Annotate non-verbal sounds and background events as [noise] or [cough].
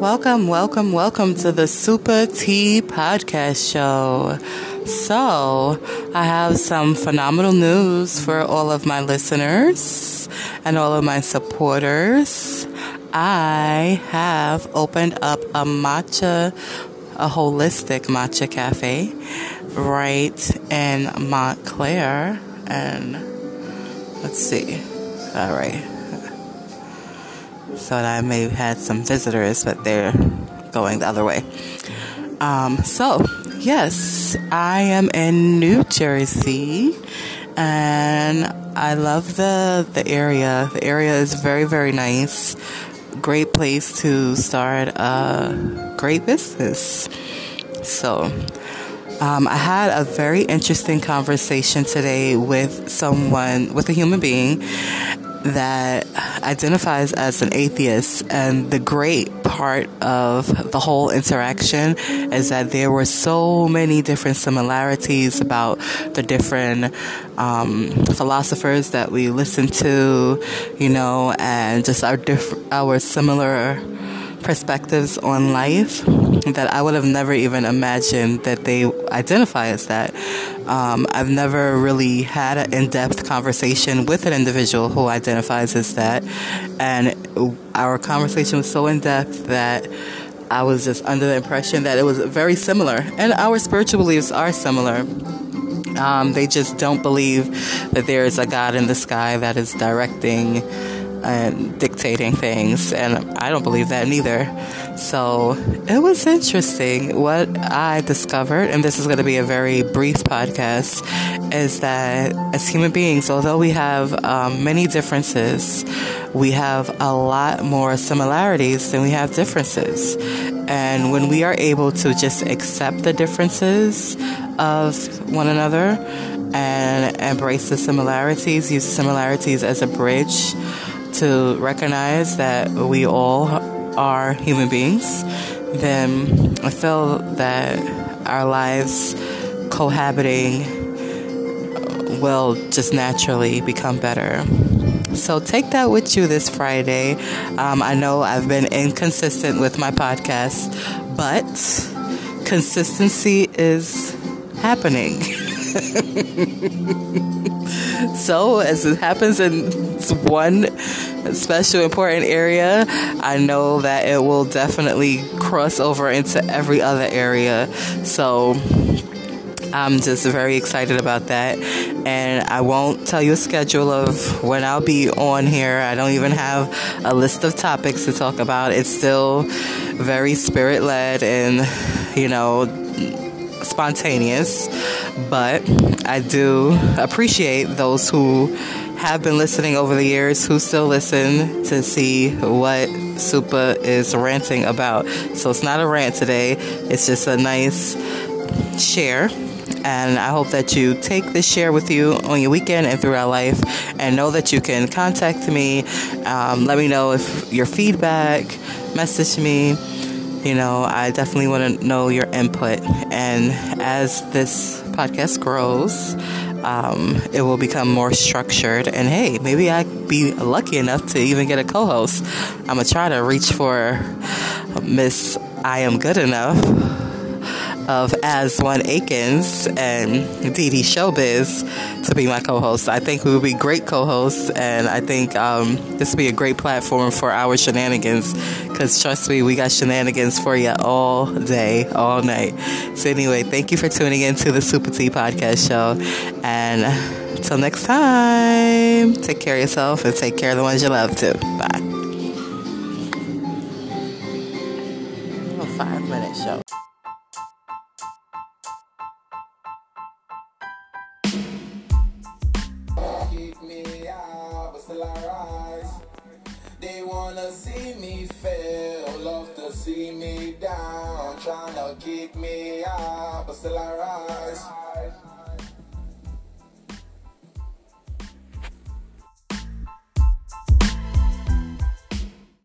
Welcome, welcome, welcome to the Super T Podcast Show. So, I have some phenomenal news for all of my listeners and all of my supporters. I have opened up a matcha, a holistic matcha cafe right in Montclair. And let's see. All right. Thought I may have had some visitors, but they're going the other way. Um, so, yes, I am in New Jersey and I love the, the area. The area is very, very nice. Great place to start a great business. So, um, I had a very interesting conversation today with someone, with a human being that identifies as an atheist. And the great part of the whole interaction is that there were so many different similarities about the different um, philosophers that we listened to, you know, and just our diff- our similar perspectives on life that I would have never even imagined that they identify as that. Um, I've never really had an in depth conversation with an individual who identifies as that. And our conversation was so in depth that I was just under the impression that it was very similar. And our spiritual beliefs are similar. Um, they just don't believe that there is a God in the sky that is directing and dictating things, and I don't believe that neither. So it was interesting. What I discovered, and this is going to be a very brief podcast, is that as human beings, although we have um, many differences, we have a lot more similarities than we have differences. And when we are able to just accept the differences of one another and embrace the similarities, use similarities as a bridge to recognize that we all are human beings, then I feel that our lives cohabiting will just naturally become better. So take that with you this Friday. Um, I know I've been inconsistent with my podcast, but consistency is happening. [laughs] so, as it happens in one special important area, I know that it will definitely cross over into every other area. So, I'm just very excited about that. And I won't tell you a schedule of when I'll be on here. I don't even have a list of topics to talk about. It's still very spirit led and, you know, spontaneous, but I do appreciate those who have been listening over the years, who still listen to see what Super is ranting about. So it's not a rant today, it's just a nice share. And I hope that you take this share with you on your weekend and throughout life, and know that you can contact me. Um, let me know if your feedback, message me you know, I definitely want to know your input. And as this podcast grows, um, it will become more structured. And hey, maybe I'd be lucky enough to even get a co host. I'm going to try to reach for Miss I Am Good Enough of As One Akins and Dee Showbiz to be my co-host. I think we would be great co-hosts, and I think um, this would be a great platform for our shenanigans. Because trust me, we got shenanigans for you all day, all night. So anyway, thank you for tuning in to the Super T Podcast Show, and until next time, take care of yourself and take care of the ones you love too. Bye. Five minute show. They wanna see me fail, love to see me down, trying to kick me out, but still I rise.